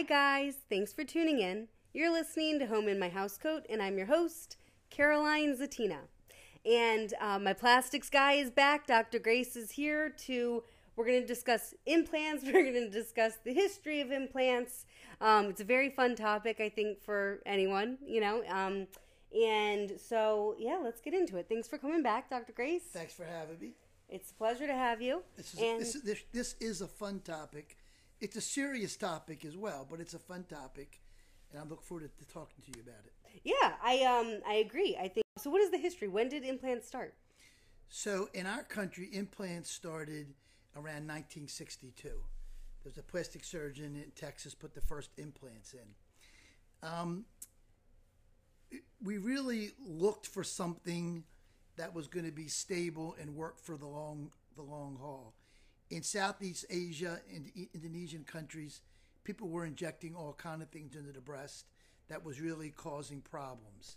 Hi, guys. Thanks for tuning in. You're listening to Home in My Housecoat, and I'm your host, Caroline Zatina. And uh, my plastics guy is back. Dr. Grace is here to. We're going to discuss implants. We're going to discuss the history of implants. Um, it's a very fun topic, I think, for anyone, you know. Um, and so, yeah, let's get into it. Thanks for coming back, Dr. Grace. Thanks for having me. It's a pleasure to have you. This is, and this, is- this, this is a fun topic. It's a serious topic as well, but it's a fun topic, and I look forward to talking to you about it. yeah, I um I agree. I think so. What is the history? When did implants start? So, in our country, implants started around 1962. There was a plastic surgeon in Texas put the first implants in. Um, we really looked for something that was going to be stable and work for the long the long haul. In Southeast Asia and Indonesian countries, people were injecting all kind of things into the breast that was really causing problems.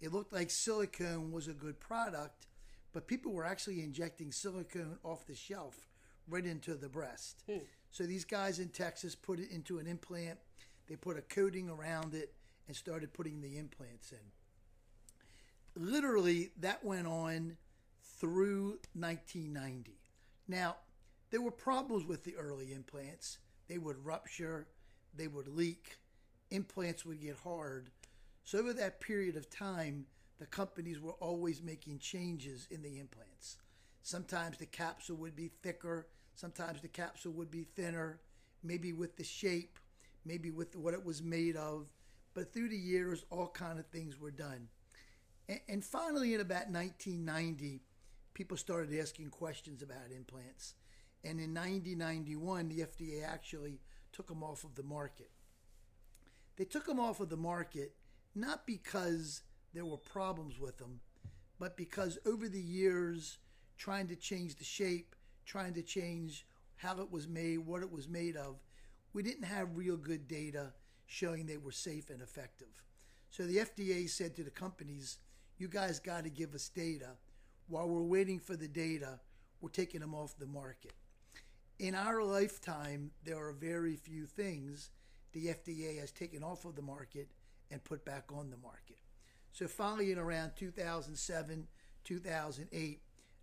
It looked like silicone was a good product, but people were actually injecting silicone off the shelf right into the breast. Hmm. So these guys in Texas put it into an implant. They put a coating around it and started putting the implants in literally that went on through 1990. Now, there were problems with the early implants. They would rupture, they would leak, implants would get hard. So, over that period of time, the companies were always making changes in the implants. Sometimes the capsule would be thicker, sometimes the capsule would be thinner, maybe with the shape, maybe with what it was made of. But through the years, all kind of things were done. And, and finally, in about 1990, people started asking questions about implants. And in 1991, the FDA actually took them off of the market. They took them off of the market not because there were problems with them, but because over the years, trying to change the shape, trying to change how it was made, what it was made of, we didn't have real good data showing they were safe and effective. So the FDA said to the companies, you guys got to give us data. While we're waiting for the data, we're taking them off the market. In our lifetime, there are very few things the FDA has taken off of the market and put back on the market. So finally, in around 2007, 2008,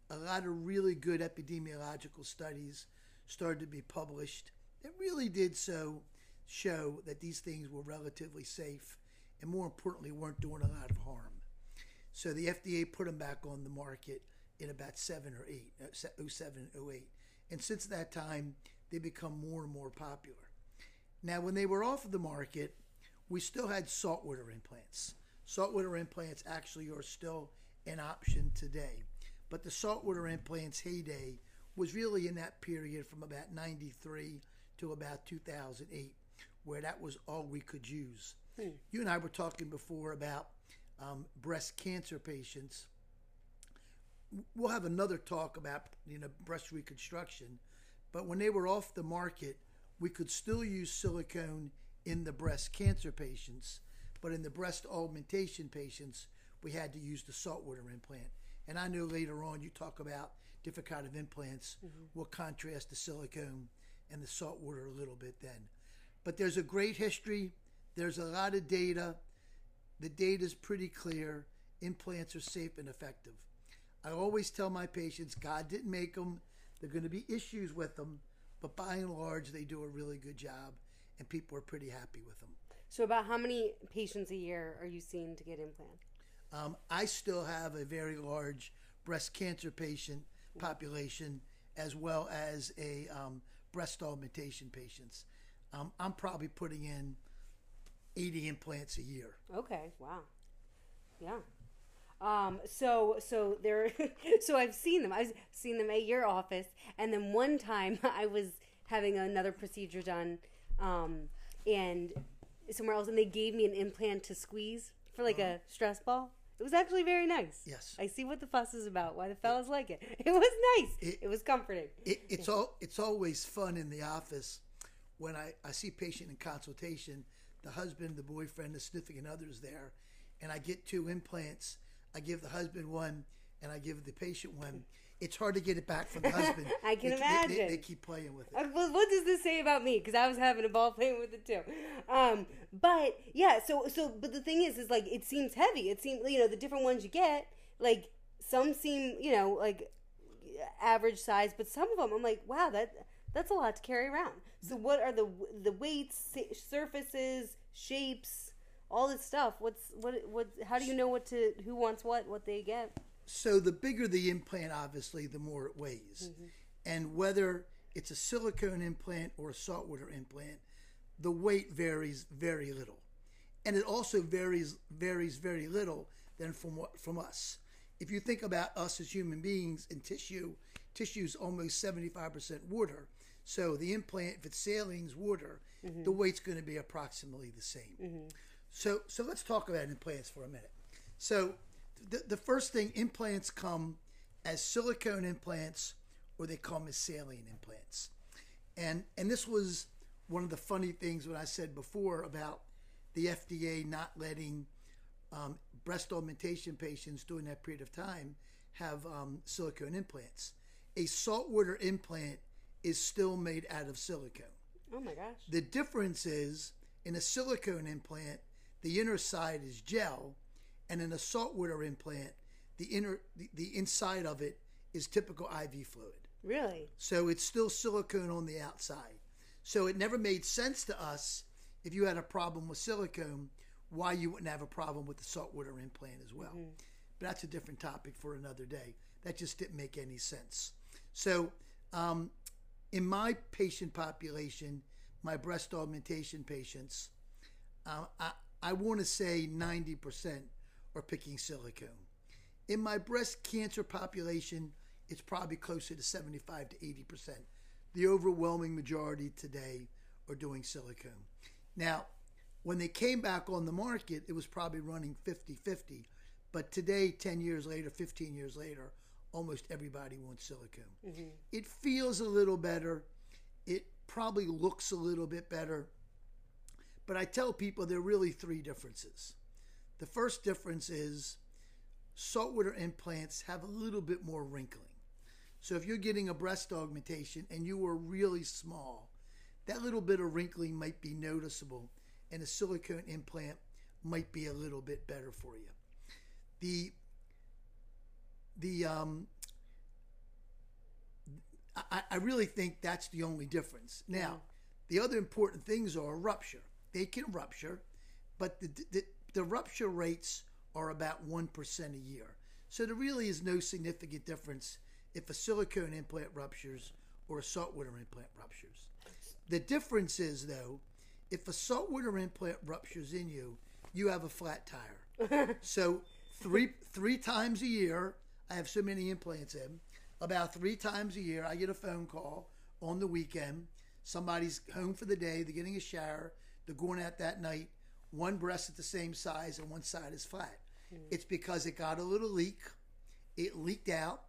a lot of really good epidemiological studies started to be published that really did so show that these things were relatively safe and more importantly weren't doing a lot of harm. So the FDA put them back on the market in about 7 or 8, uh, 07 08. And since that time, they become more and more popular. Now, when they were off of the market, we still had saltwater implants. Saltwater implants actually are still an option today. But the saltwater implants heyday was really in that period from about 93 to about 2008, where that was all we could use. You and I were talking before about um, breast cancer patients. We'll have another talk about you know breast reconstruction, but when they were off the market, we could still use silicone in the breast cancer patients, but in the breast augmentation patients, we had to use the saltwater implant. And I know later on you talk about different kind of implants. Mm-hmm. We'll contrast the silicone and the saltwater a little bit then. But there's a great history. There's a lot of data. The data is pretty clear. Implants are safe and effective. I always tell my patients God didn't make them. There are going to be issues with them, but by and large, they do a really good job, and people are pretty happy with them. So, about how many patients a year are you seeing to get implants? Um, I still have a very large breast cancer patient population, as well as a um, breast augmentation patients. Um, I'm probably putting in 80 implants a year. Okay, wow, yeah. Um, so so there, so I've seen them. I've seen them at your office, and then one time I was having another procedure done, um, and somewhere else, and they gave me an implant to squeeze for like a stress ball. It was actually very nice. Yes. I see what the fuss is about. Why the fellas like it? It was nice. It, It- was comforting. It, it's all it's always fun in the office when I, I see patient in consultation, the husband, the boyfriend, the significant others there, and I get two implants. I give the husband one, and I give the patient one, it's hard to get it back from the husband. I can They- imagine. They, they keep playing with it. Uh, Well, what does this say about me? Because I was having a ball playing with it too. Um, but yeah, so so but the thing is, is like it seems heavy. It seems you know the different ones you get, like some seem you know like average size, but some of them I'm like, wow, that that's a lot to carry around. So what are the the weights, surfaces, shapes, all this stuff? What's what what? How do you know what to who wants what, what they get? So the bigger the implant, obviously, the more it weighs. Mm-hmm. And whether it's a silicone implant or a saltwater implant, the weight varies very little. And it also varies varies very little than from what from us. If you think about us as human beings and tissue, tissue is almost 75% water. So the implant, if it's salines water, mm-hmm. the weight's going to be approximately the same. Mm-hmm. So so let's talk about implants for a minute. So the, the first thing implants come as silicone implants or they come as saline implants. And and this was one of the funny things when I said before about the FDA not letting um, breast augmentation patients during that period of time have um, silicone implants. A saltwater implant is still made out of silicone. Oh my gosh! The difference is in a silicone implant, the inner side is gel, and in a saltwater implant, the inner the, the inside of it is typical IV fluid. Really? So it's still silicone on the outside. So it never made sense to us if you had a problem with silicone, why you wouldn't have a problem with the saltwater implant as well. But that's a different topic for another day. That just didn't make any sense. So, um, in my patient population, my breast augmentation patients, uh, I, I want to say 90% are picking silicone. In my breast cancer population, it's probably closer to 75 to 80%. The overwhelming majority today are doing silicone. Now, when they came back on the market, it was probably running 50 50. But today, 10 years later, 15 years later, almost everybody wants silicone. Mm-hmm. It feels a little better. It probably looks a little bit better. But I tell people there are really three differences. The first difference is saltwater implants have a little bit more wrinkling. So if you're getting a breast augmentation and you are really small, that little bit of wrinkling might be noticeable, and a silicone implant might be a little bit better for you. The the um, I, I really think that's the only difference. Now, the other important things are rupture. They can rupture, but the, the, the rupture rates are about 1% a year. So there really is no significant difference if a silicone implant ruptures or a saltwater implant ruptures. The difference is, though, if a saltwater implant ruptures in you, you have a flat tire. so three three times a year, I have so many implants in. About three times a year, I get a phone call on the weekend. Somebody's home for the day. They're getting a shower. They're going out that night. One breast is the same size and one side is flat. Hmm. It's because it got a little leak. It leaked out.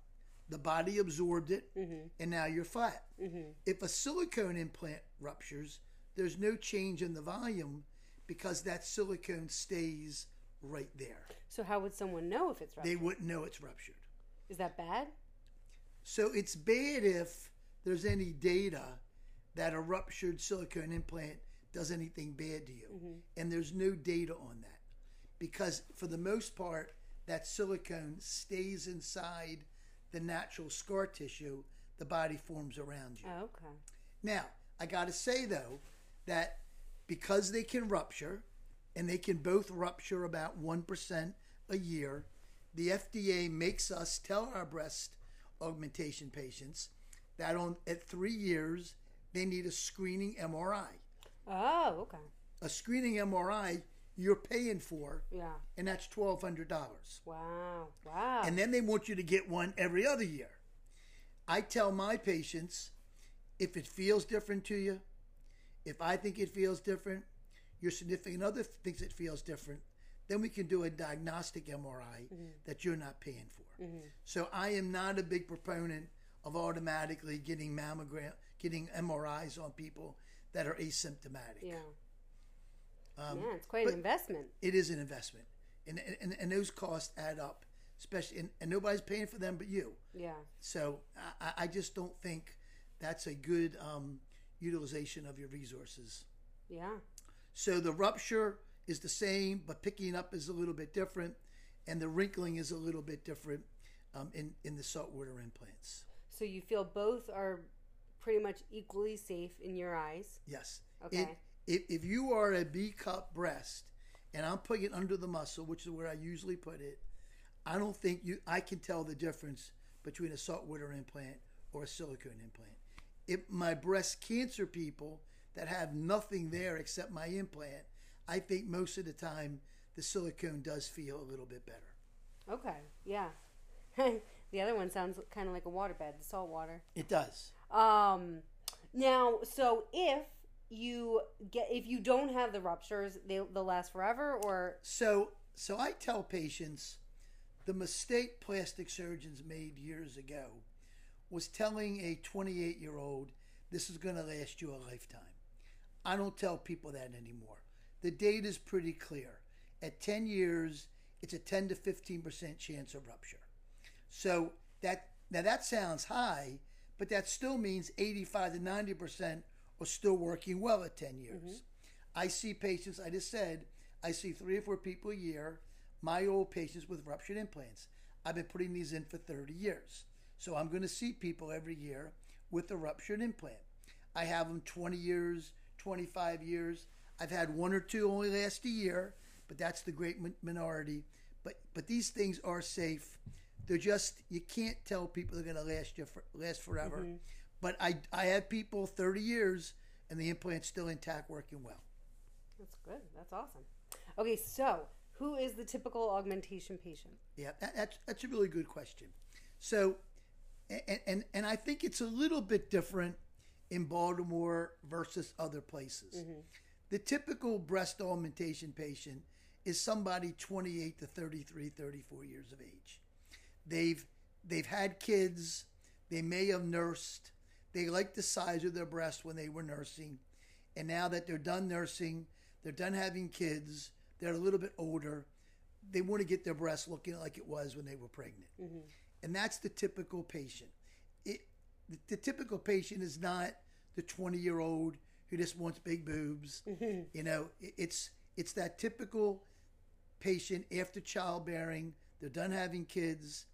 The body absorbed it, mm-hmm. and now you're flat. Mm-hmm. If a silicone implant ruptures, there's no change in the volume because that silicone stays right there. So how would someone know if it's ruptured? They wouldn't know it's ruptured. Is that bad? So it's bad if there's any data that a ruptured silicone implant does anything bad to you. Mm-hmm. And there's no data on that. Because for the most part, that silicone stays inside the natural scar tissue the body forms around you. Oh, okay. Now, I got to say though that because they can rupture and they can both rupture about 1% a year, the FDA makes us tell our breast augmentation patients that on at 3 years they need a screening MRI. Oh, okay. A screening MRI you're paying for Yeah. and that's $1200. Wow. Wow. And then they want you to get one every other year. I tell my patients if it feels different to you, if I think it feels different, your significant other thinks it feels different, then we can do a diagnostic MRI mm-hmm. that you're not paying for. Mm-hmm. So I am not a big proponent of automatically getting mammogram, getting MRIs on people that are asymptomatic. yeah. Um, yeah, it's quite an investment. it is an investment, and, and and those costs add up especially and, and nobody's paying for them but you. Yeah. So I, I just don't think that's a good um, utilization of your resources. Yeah. So the rupture is the same, but picking up is a little bit different, and the wrinkling is a little bit different um, in in the saltwater implants. So you feel both are pretty much equally safe in your eyes. Yes. Okay. It- if, if you are a B cup breast, and I'm putting it under the muscle, which is where I usually put it, I don't think you. I can tell the difference between a saltwater implant or a silicone implant. If my breast cancer people that have nothing there except my implant, I think most of the time the silicone does feel a little bit better. Okay. Yeah. the other one sounds kind of like a waterbed, the salt water. It does. Um, now, so if you get if you don't have the ruptures, they they'll last forever, or So, so I tell patients the mistake plastic surgeons made years ago was telling a 28 year old this is going to last you a lifetime. I don't tell people that anymore. The data is pretty clear. At 10 years, it's a 10 to 15% chance of rupture. So that now that sounds high, but that still means 85 to 90% are still working well at 10 years. Mm-hmm. I see patients, I just said, I see three or four people a year, my old patients with ruptured implants. I've been putting these in for 30 years. So I'm going to see people every year with a ruptured implant. I have them 20 years, 25 years. I've had one or two only last a year, but that's the great minority. But but these things are safe. They're just you can't tell people they're going to last you for, last forever. Mm-hmm. But I I have people 30 years and the implant's still intact, working well. that's good. That's awesome. Okay, so who is the typical augmentation patient? Yeah, that, that's that's a really good question. So, and, and and I think it's a little bit different in Baltimore versus other places. Mm-hmm. The typical breast augmentation patient is somebody 28 to 33, 34 years of age. They've they've had kids, they may have nursed, they like the size of their breast when they were nursing, and now that they're done nursing, they're done having kids, they're a little bit older, they want to get their breast looking like it was when they were pregnant. Mm-hmm. And that's the typical patient. It the, the typical patient is not the 20 year old who just wants big boobs. Mm-hmm. You know, it, it's it's that typical patient after childbearing, they're done having kids,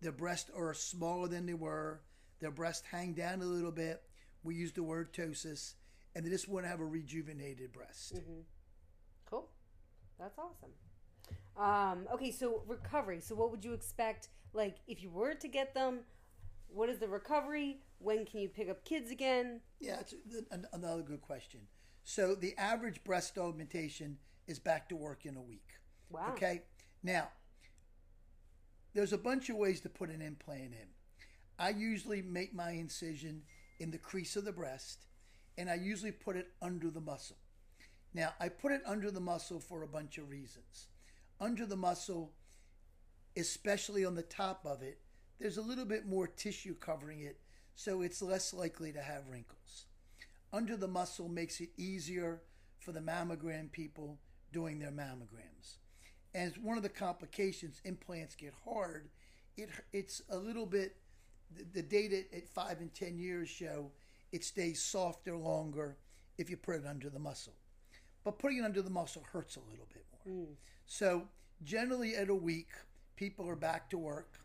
their breasts are smaller than they were, their breasts hang down a little bit. We use the word ptosis, and they just want to have a rejuvenated breast. Cool. That's awesome. Um, okay, so recovery. So what would you expect? Like, if you were to get them, what is the recovery? When can you pick up kids again? Yeah, it's another good question. So the average breast augmentation is back to work in a week. Wow. Okay. Now, there's a bunch of ways to put an implant in. I usually make my incision in the crease of the breast, and I usually put it under the muscle. Now, I put it under the muscle for a bunch of reasons. Under the muscle, especially on the top of it, there's a little bit more tissue covering it, so it's less likely to have wrinkles. Under the muscle makes it easier for the mammogram people doing their mammograms. And it's one of the complications, implants get hard. It it's a little bit. The, the data at five and ten years show it stays softer longer if you put it under the muscle. But putting it under the muscle hurts a little bit more. Mm. So generally, at a week, people are back to work.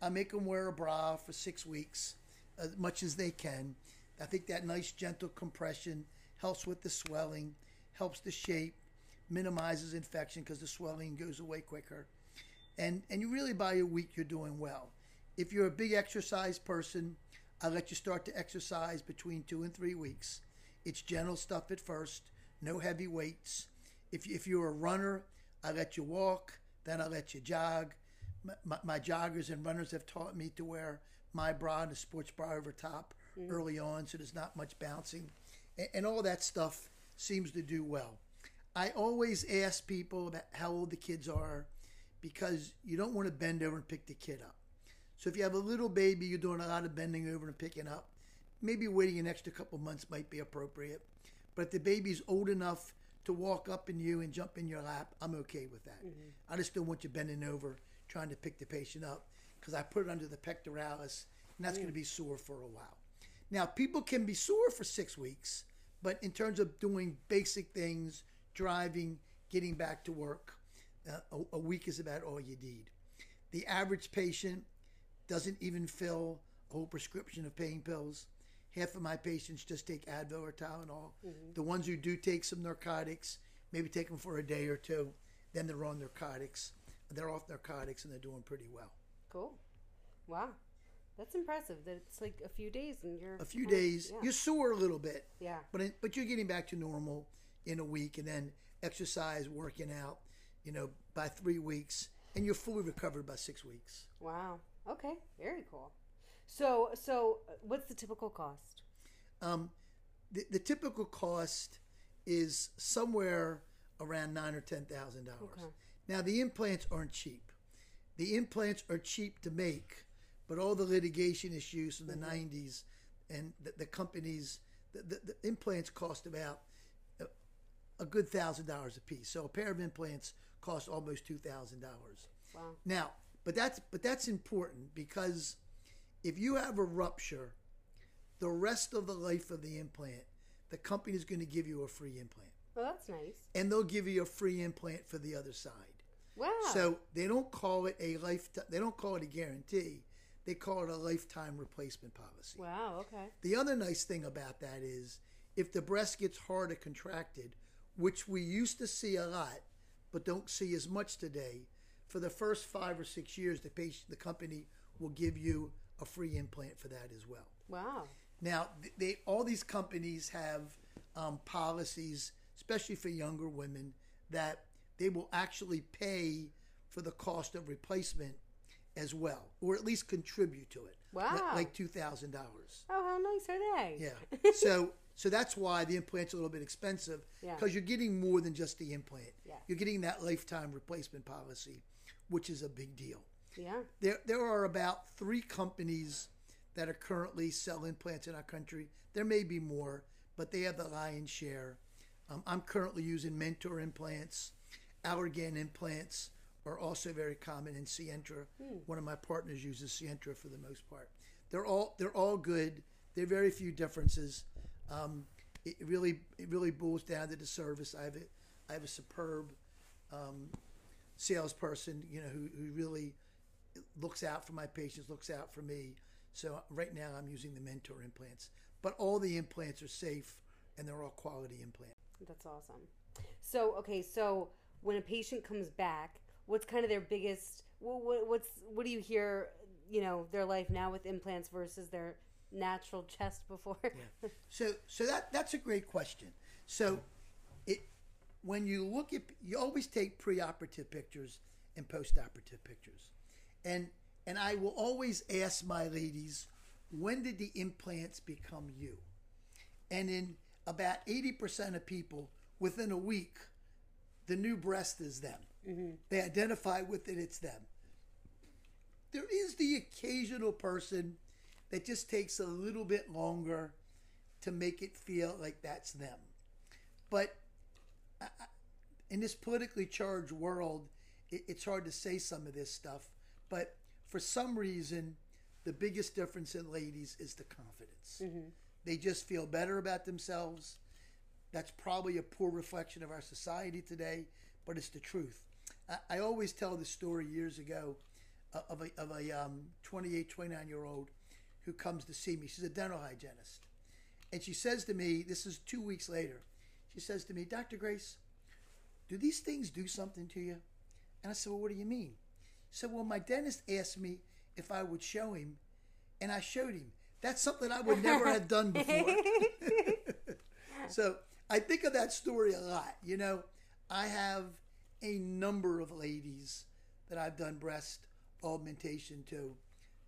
I make them wear a bra for six weeks, as much as they can. I think that nice gentle compression helps with the swelling, helps the shape, minimizes infection because the swelling goes away quicker. And and you really by a week you're doing well. If you're a big exercise person, I let you start to exercise between two and three weeks. It's gentle stuff at first, no heavy weights. If if you're a runner, I let you walk, then I let you jog. My, my, my joggers and runners have taught me to wear my bra and a sports bra over top mm. early on, so there's not much bouncing, and, and all that stuff seems to do well. I always ask people about how old the kids are because you don't want to bend over and pick the kid up. So if you have a little baby, you're doing a lot of bending over and picking up. Maybe waiting an extra couple months might be appropriate. But if the baby's old enough to walk up in you and jump in your lap, I'm okay with that. Mm-hmm. I just don't want you bending over trying to pick the patient up because I put it under the pectoralis, and that's going to mm. be sore for a while. Now, people can be sore for six weeks, but in terms of doing basic things, driving, getting back to work, uh, a, a week is about all you need. The average patient doesn't even fill a whole prescription of pain pills. Half of my patients just take Advil or Tylenol. The ones who do take some narcotics, maybe take them for a day or two, then they're on narcotics. They're off narcotics and they're doing pretty well. Cool. Wow. That's impressive that it's like a few days and you're A few days, Yeah. you're sore a little bit, yeah. but it, but you're getting back to normal in a week, and then exercise, working out, you know, by three weeks, and you're fully recovered by six weeks. Wow. Okay. Very cool. So so uh, what's the typical cost? Um, the, the typical cost is somewhere around nine or ten thousand dollars. Now the implants aren't cheap. The implants are cheap to make, but all the litigation issues from the Mm-hmm. '90s and the, the companies, the, the, the implants cost about a good thousand dollars a piece. So a pair of implants cost almost two thousand dollars. Wow. Now, but that's but that's important because if you have a rupture, the rest of the life of the implant, the company is going to give you a free implant, Well, that's nice. and they'll give you a free implant for the other side. Wow. So they don't call it a life. They don't call it a guarantee. They call it a lifetime replacement policy. wow. Okay. The other nice thing about that is if the breast gets hard or contracted, which we used to see a lot, but don't see as much today, for the first five or six years, the patient, the company will give you a free implant for that as well. Wow. Now, they all these companies have um, policies, especially for younger women, that they will actually pay for the cost of replacement as well, or at least contribute to it. Wow. like two thousand dollars. Oh, how nice are they? Yeah. so so that's why the implant's a little bit expensive Yeah. because you're getting more than just the implant. Yeah. You're getting that lifetime replacement policy, which is a big deal. yeah. There there are about three companies that are currently sell implants in our country. There may be more, but they have the lion's share. Um, I'm currently using Mentor implants. Allergan implants are also very common in Sientra. One of my partners uses Sientra for the most part. They're all they're all good. There are very few differences. Um, it really it really boils down to the service. I have a, I have a superb um, salesperson, you know, who, who really looks out for my patients, looks out for me. So right now I'm using the Mentor implants, but all the implants are safe and they're all quality implants. That's awesome. So, okay, so when a patient comes back, what's kind of their biggest? What, what, what's what do you hear? You know, their life now with implants versus their natural chest before. So so that that's a great question. So it when you look at you always take preoperative pictures and postoperative pictures. And and I will always ask my ladies, when did the implants become you? And in about 80% of people, within a week, the new breast is them. Mm-hmm. They identify with it, it's them. There is the occasional person that just takes a little bit longer to make it feel like that's them. But in this politically charged world, it's hard to say some of this stuff. But for some reason, the biggest difference in ladies is the confidence. They just feel better about themselves. That's probably a poor reflection of our society today, but it's the truth. I, I always tell the story years ago uh, of a, of a um, 28, 29 year old who comes to see me. She's a dental hygienist. And she says to me, this is two weeks later, she says to me, Dr. Grace, do these things do something to you? And I said, Well, what do you mean? She said, Well, my dentist asked me if I would show him, and I showed him. That's something I would never have done before. so I think of that story a lot. You know, I have a number of ladies that I've done breast augmentation to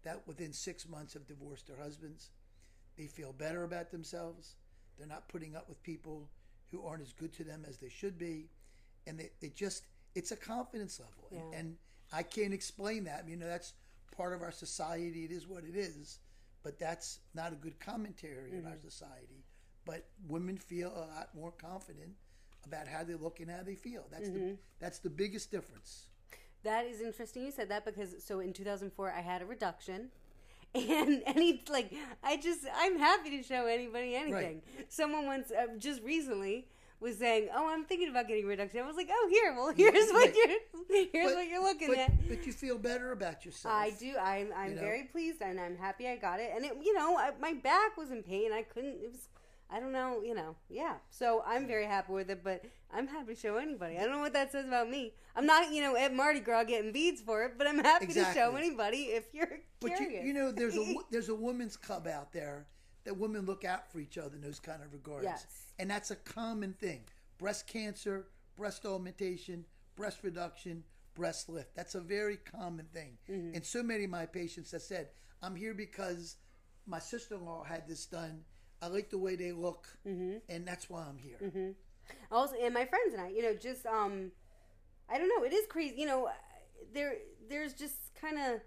that within six months have divorced their husbands. They feel better about themselves. They're not putting up with people who aren't as good to them as they should be. And they, it just, it's a confidence level. And, Yeah. and I can't explain that. You know, that's part of our society. It is what it is. But that's not a good commentary in our mm-hmm. society. But women feel a lot more confident about how they look and how they feel. That's the mm-hmm. that's the biggest difference. That is interesting you said that because so in 2004 I had a reduction. And any like I just I'm happy to show anybody anything. Someone once uh, just recently was saying, "Oh, I'm thinking about getting a reduction." I was like, "Oh, here, well, here's what right. you're here's But- what you're looking but, at." but you feel better about yourself. I do. I'm I'm You know? very pleased and I'm happy I got it. And it, you know, I, my back was in pain. I couldn't. It was. I don't know. You know. Yeah. So I'm very happy with it. But I'm happy to show anybody. I don't know what that says about me. I'm not, you know, at Mardi Gras getting beads for it. But I'm happy to show anybody if you're But you, curious. you know, there's a there's a women's club out there that women look out for each other in those kind of regards. Yes. And that's a common thing. Breast cancer, breast augmentation, breast reduction, breast lift. That's a very common thing. Mm-hmm. And so many of my patients have said, I'm here because my sister-in-law had this done. I like the way they look, Mm-hmm. and that's why I'm here. also and my friends and I, you know, just um I don't know, it is crazy, you know, there there's just kind of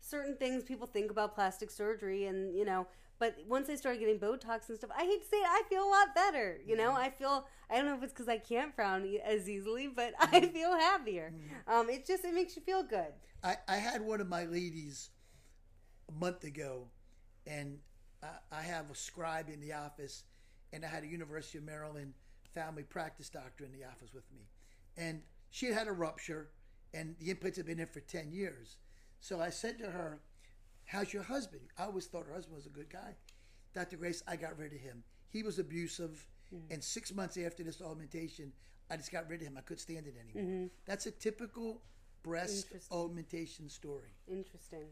certain things people think about plastic surgery and, you know, but once I started getting Botox and stuff, I hate to say it, I feel a lot better. You know, I feel I don't know if it's because I can't frown as easily, but I feel happier. Um, it just it makes you feel good. I, I had one of my ladies a month ago, and I, I have a scribe in the office, and I had a University of Maryland family practice doctor in the office with me. And she had had a rupture, and the implants had been in for 10 years. So I said to her, How's your husband? I always thought her husband was a good guy. Dr. Grace, I got rid of him. He was abusive, mm-hmm. and six months after this augmentation, I just got rid of him. I couldn't stand it anymore. Mm-hmm. That's a typical breast augmentation story. Interesting.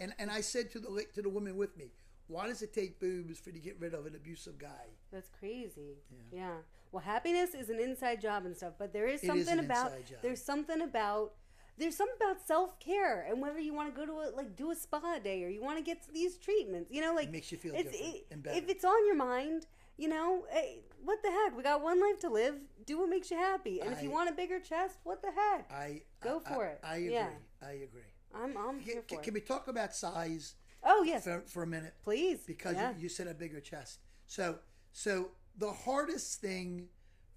And and I said to the to the woman with me, why does it take boobs for you to get rid of an abusive guy? That's crazy. Yeah. yeah. Well, happiness is an inside job and stuff, but there is It is something about there's something about there's something about self care and whether you want to go to a like do a spa day or you want to get these treatments. You know, like makes you feel different it- and better. If it's on your mind, you know, eh, what the heck? We got one life to live. Do what makes you happy. And if you want a bigger chest, what the heck? I Go I- for I- it. I agree. Yeah. I agree. I'm I'm Can, here for can, it. can we talk about size oh yes, for, for a minute? please. Because yeah. you, you said a bigger chest. So so the hardest thing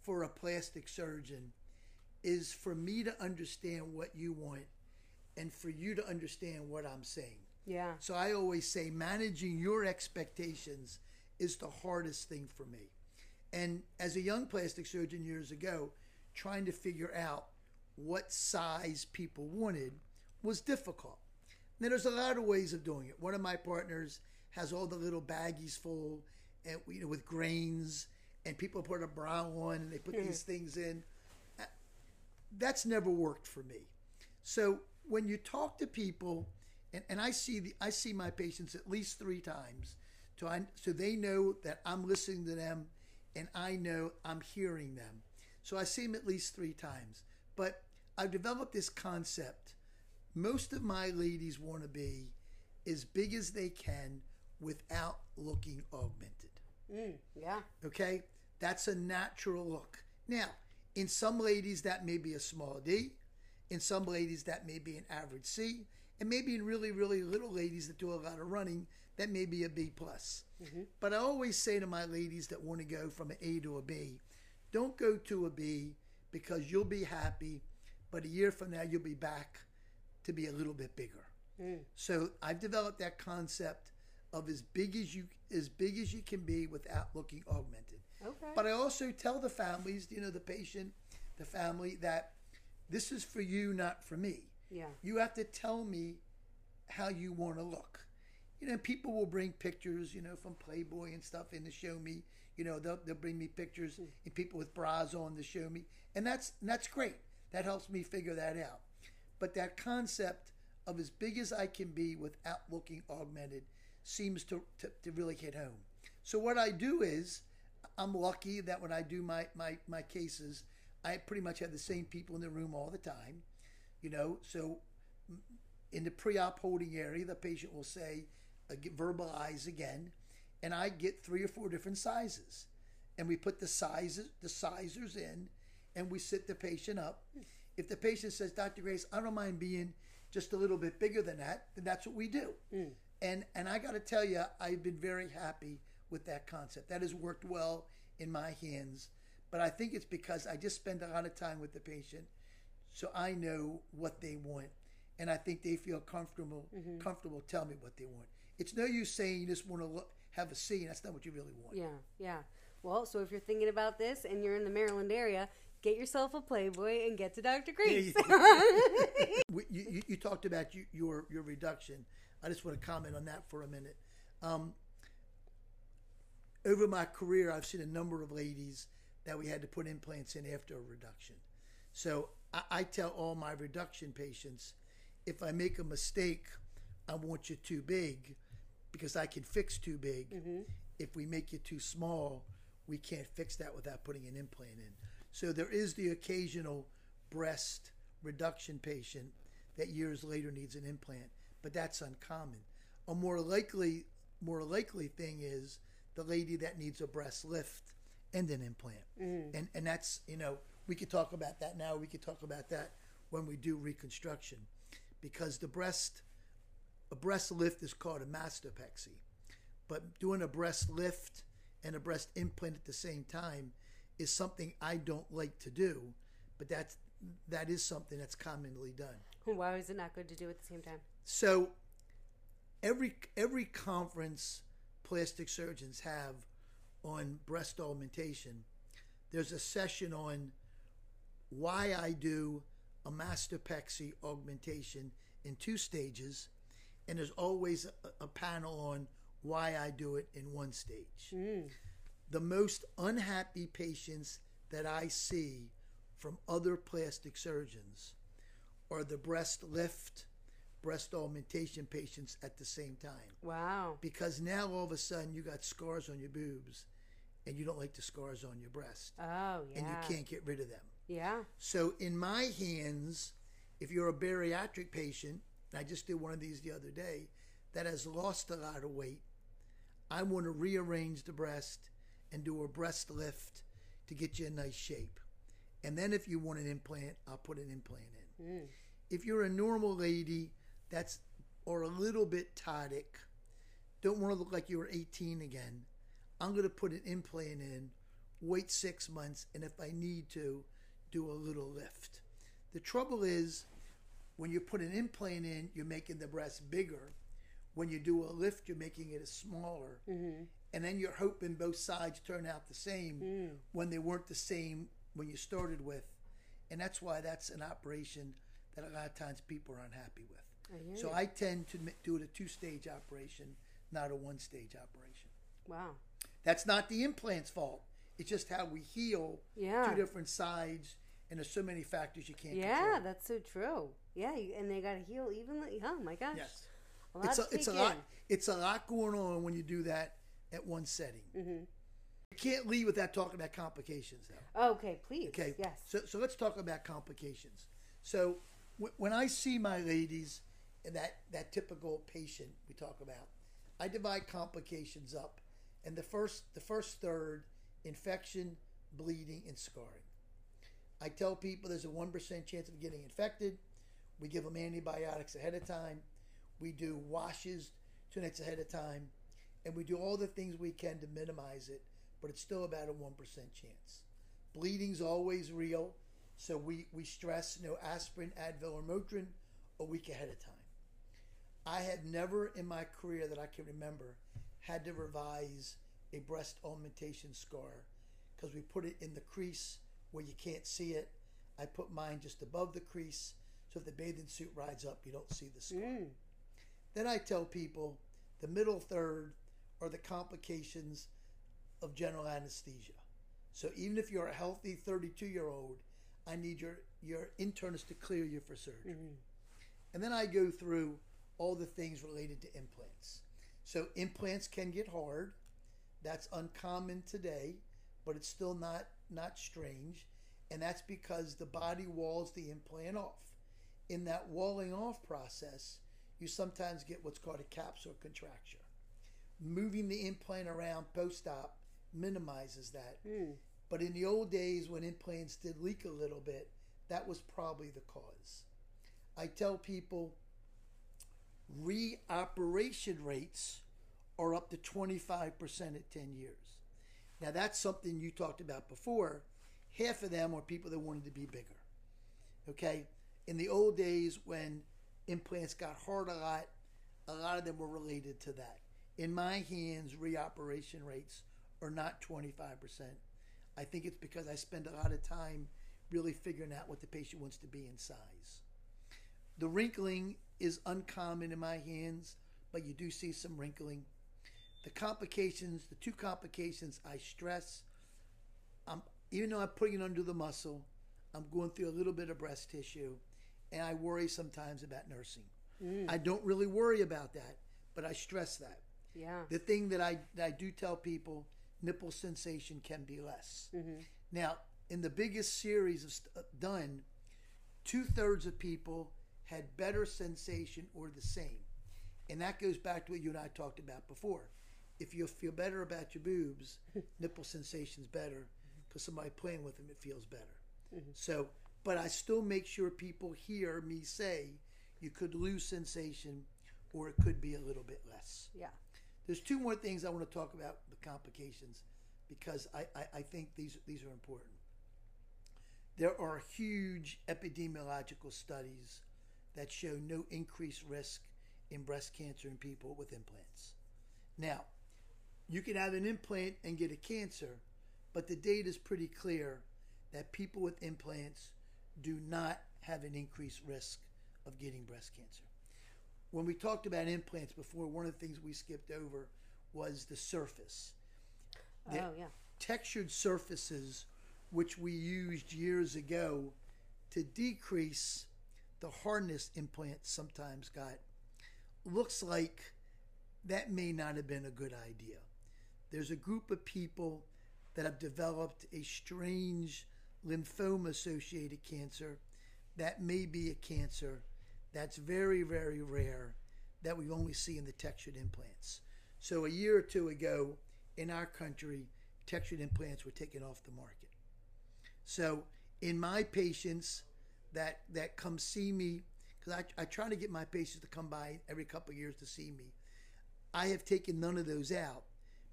for a plastic surgeon is for me to understand what you want and for you to understand what I'm saying. yeah. So I always say managing your expectations is the hardest thing for me. And as a young plastic surgeon years ago, trying to figure out what size people wanted was difficult. Now there's a lot of ways of doing it. One of my partners has all the little baggies full and you know with grains and people put a bra on and they put these things in. Uh, That's never worked for me. So when you talk to people, and, and I see the I see my patients at least three times, so I so they know that I'm listening to them, and I know I'm hearing them. So I see them at least three times. But I've developed this concept. Most of my ladies want to be as big as they can without looking augmented. Mm, yeah. Okay, that's a natural look. Now, in some ladies, that may be a small D. In some ladies, that may be an average C. And maybe in really, really little ladies that do a lot of running, that may be a B plus. But I always say to my ladies that want to go from an A to a B, don't go to a B because you'll be happy, but a year from now you'll be back to be a little bit bigger. Mm. So I've developed that concept of as big as you as big as you can be without looking augmented. Okay. But I also tell the families, you know, the patient, the family that this is for you, not for me. yeah. You have to tell me how you want to look. You know, people will bring pictures, you know, from Playboy and stuff in to show me. You know, they'll, they'll bring me pictures mm. and people with bras on to show me, and that's and that's great. That helps me figure that out. But that concept of as big as I can be without looking augmented seems to, to, to really hit home. So what I do is, I'm lucky that when I do my, my, my cases, I pretty much have the same people in the room all the time. You know, so in the pre-op holding area, the patient will say, uh, verbalize again, and I get three or four different sizes, and we put the sizes, the sizers in, and we sit the patient up. If the patient says, Dr. Grace, I don't mind being just a little bit bigger than that, then that's what we do. Mm. And and I got to tell you, I've been very happy with that concept. That has worked well in my hands. But I think it's because I just spend a lot of time with the patient, so I know what they want, and I think they feel comfortable mm-hmm. comfortable tell me what they want. It's no use saying you just want to look, have a C, and that's not what you really want. Yeah, yeah. Well, so if you're thinking about this and you're in the Maryland area, get yourself a Playboy and get to Dr. Grace. We- you, you, you talked about you, your your reduction. I just want to comment on that for a minute. Um, over my career, I've seen a number of ladies that we had to put implants in after a reduction. So I, I tell all my reduction patients, if I make a mistake, I want you too big because I can fix too big. If we make you too small, we can't fix that without putting an implant in. So there is the occasional breast reduction patient that years later needs an implant, but that's uncommon. A more likely more likely thing is the lady that needs a breast lift and an implant. Mm. And and that's, you know, we could talk about that now, we could talk about that when we do reconstruction. Because the breast a breast lift is called a mastopexy. But doing a breast lift and a breast implant at the same time is something I don't like to do, but that's that is something that's commonly done. Why is it not good to do at the same time? So every every conference plastic surgeons have on breast augmentation, there's a session on why I do a mastopexy augmentation in two stages, and there's always a, a panel on why I do it in one stage. Hmm. The most unhappy patients that I see from other plastic surgeons are the breast lift, breast augmentation patients at the same time. Wow. Because now all of a sudden you got scars on your boobs and you don't like the scars on your breast Oh, yeah. and you can't get rid of them. Yeah. So in my hands, if you're a bariatric patient, and I just did one of these the other day, that has lost a lot of weight, I want to rearrange the breast and do a breast lift to get you in nice shape. And then if you want an implant, I'll put an implant in. Mm. If you're a normal lady that's or a little bit ptotic, don't want to look like you were 18 again, I'm going to put an implant in, wait six months, and if I need to, do a little lift. The trouble is, when you put an implant in, you're making the breast bigger. When you do a lift, you're making it smaller. Mm-hmm. And then you're hoping both sides turn out the same mm. when they weren't the same when you started with. And that's why that's an operation that a lot of times people are unhappy with. So I tend to do it a two stage operation, not a one stage operation. Wow. That's not the implant's fault. It's just how we heal Yeah. two different sides, and there's so many factors you can't Yeah, control. that's so true. Yeah, you- and they got to heal evenly. Oh my gosh. Yes. A It's a, it's a lot. It's a lot going on when you do that at one setting. Mm-hmm. You can't leave without talking about complications, though. Okay, please. Okay. Yes. So, so let's talk about complications. So, w- when I see my ladies and that that typical patient we talk about, I divide complications up, and the first the first third, infection, bleeding, and scarring. I tell people there's a one percent chance of getting infected. We give them antibiotics ahead of time. We do washes two nights ahead of time, and we do all the things we can to minimize it. But it's still about a one percent chance. Bleeding's always real, so we, we stress no aspirin, Advil, or Motrin a week ahead of time. I have never in my career that I can remember had to revise a breast augmentation scar because we put it in the crease where you can't see it. I put mine just above the crease so if the bathing suit rides up, you don't see the scar. Mm. Then I tell people the middle third are the complications of general anesthesia. So even if you're a healthy 32 year old, I need your, your internist to clear you for surgery. Mm-hmm. And then I go through all the things related to implants. So implants can get hard. That's uncommon today, but it's still not not strange, and that's because the body walls the implant off. In that walling off process, you sometimes get what's called a capsular contracture. Moving the implant around post-op minimizes that. Hmm. But in the old days when implants did leak a little bit, that was probably the cause. I tell people reoperation rates are up to 25% at 10 years. Now, that's something you talked about before. Half of them are people that wanted to be bigger. Okay? In the old days when implants got hard a lot, a lot of them were related to that. In my hands, reoperation rates are not 25%. I think it's because I spend a lot of time really figuring out what the patient wants to be in size. The wrinkling is uncommon in my hands, but you do see some wrinkling. The complications, the two complications I stress, I'm, even though I'm putting it under the muscle, I'm going through a little bit of breast tissue, and I worry sometimes about nursing. Mm. I don't really worry about that, but I stress that. Yeah. The thing that I, that I do tell people, nipple sensation can be less. Mm-hmm. Now, in the biggest series of st- uh, done, two thirds of people had better sensation or the same. And that goes back to what you and I talked about before. If you feel better about your boobs, nipple sensation's better mm-hmm. because somebody playing with them, it feels better. Mm-hmm. So, but I still make sure people hear me say you could lose sensation or it could be a little bit less. Yeah. There's two more things I want to talk about the complications because I, I, I think these these are important. There are huge epidemiological studies that show no increased risk in breast cancer in people with implants. Now, you can have an implant and get a cancer, but the data is pretty clear that people with implants do not have an increased risk of getting breast cancer. When we talked about implants before, one of the things we skipped over was the surface. The Oh, yeah. textured surfaces, which we used years ago to decrease the hardness implants sometimes got, looks like that may not have been a good idea. There's a group of people that have developed a strange lymphoma associated cancer that may be a cancer that's very, very rare that we only see in the textured implants. So a year or two ago in our country, textured implants were taken off the market. So in my patients that that come see me, because I, I try to get my patients to come by every couple of years to see me, I have taken none of those out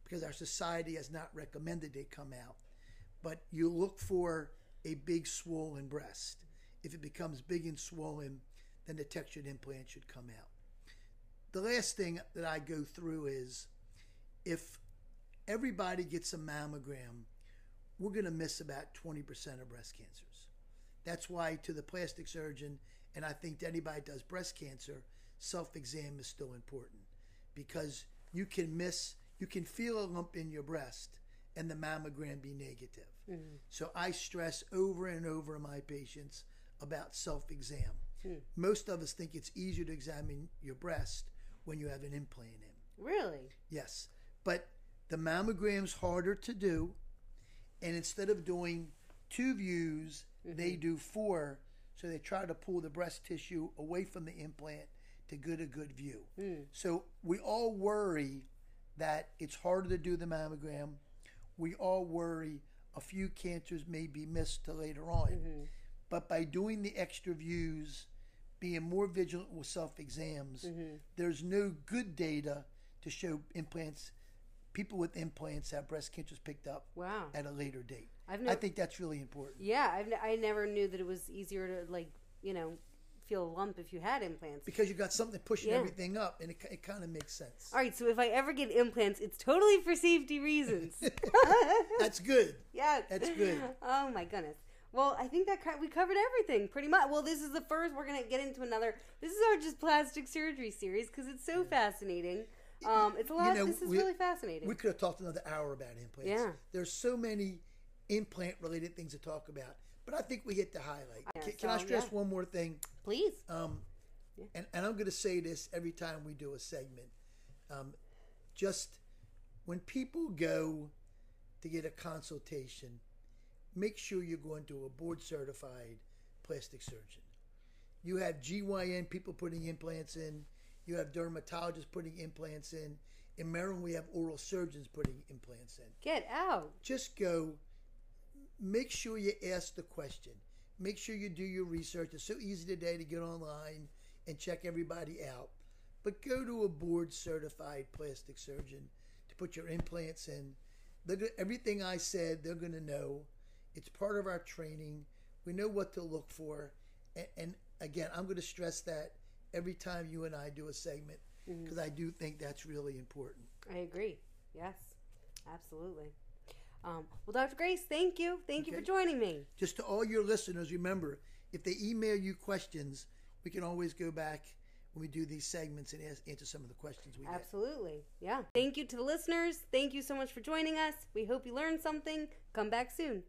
because our society has not recommended they come out. But you look for a big swollen breast. If it becomes big and swollen, then the textured implant should come out. The last thing that I go through is if everybody gets a mammogram, we're going to miss about 20% of breast cancers. That's why, to the plastic surgeon, and I think to anybody that does breast cancer, self exam is still important because you can miss, you can feel a lump in your breast and the mammogram be negative. Mm. So I stress over and over my patients about self exam. Most of us think it's easier to examine your breast when you have an implant in. Really? Yes. But the mammogram's harder to do. And instead of doing two views, they mm-hmm. do four. So they try to pull the breast tissue away from the implant to get a good view. Hmm. So we all worry that it's harder to do the mammogram. We all worry a few cancers may be missed to later on. Mm-hmm. But by doing the extra views, being more vigilant with self exams, mm-hmm. there's no good data to show implants, people with implants have breast cancers picked up Wow. at a later date. I've I think that's really important. Yeah, I've, I never knew that it was easier to like you know feel a lump if you had implants. Because you got something pushing Yeah. everything up, and it, it kind of makes sense. All right, so if I ever get implants, it's totally for safety reasons. That's good. yeah, That's good. Oh my goodness. Well, I think that we covered everything pretty much. Well, this is the first. We're gonna get into another. This is our just plastic surgery series because it's so fascinating. Um, it's a lot. know, this is we- really fascinating. We could have talked another hour about implants. Yeah. There's so many implant related things to talk about, but I think we hit the highlight. Yeah, can, can I stress yeah. one more thing? Please. Um, and, and I'm going to say this every time we do a segment. Um, just when people go to get a consultation, make sure you're going to a board certified plastic surgeon. You have GYN people putting implants in, you have dermatologists putting implants in. In Maryland, we have oral surgeons putting implants in. Get out. just go make sure you ask the question. Make sure you do your research. It's so easy today to get online and check everybody out. But go to a board certified plastic surgeon to put your implants in. They're everything i said they're going to know it's part of our training we know what to look for And, and again, I'm going to stress that every time you and I do a segment because I do think that's really important. I agree. Yes, absolutely. Um, well, Dr. Grace, thank you. Thank you for joining me. Just to all your listeners, remember if they email you questions, we can always go back when we do these segments and ask, answer some of the questions we get. Absolutely. Yeah. Thank you to the listeners. Thank you so much for joining us. We hope you learned something. Come back soon.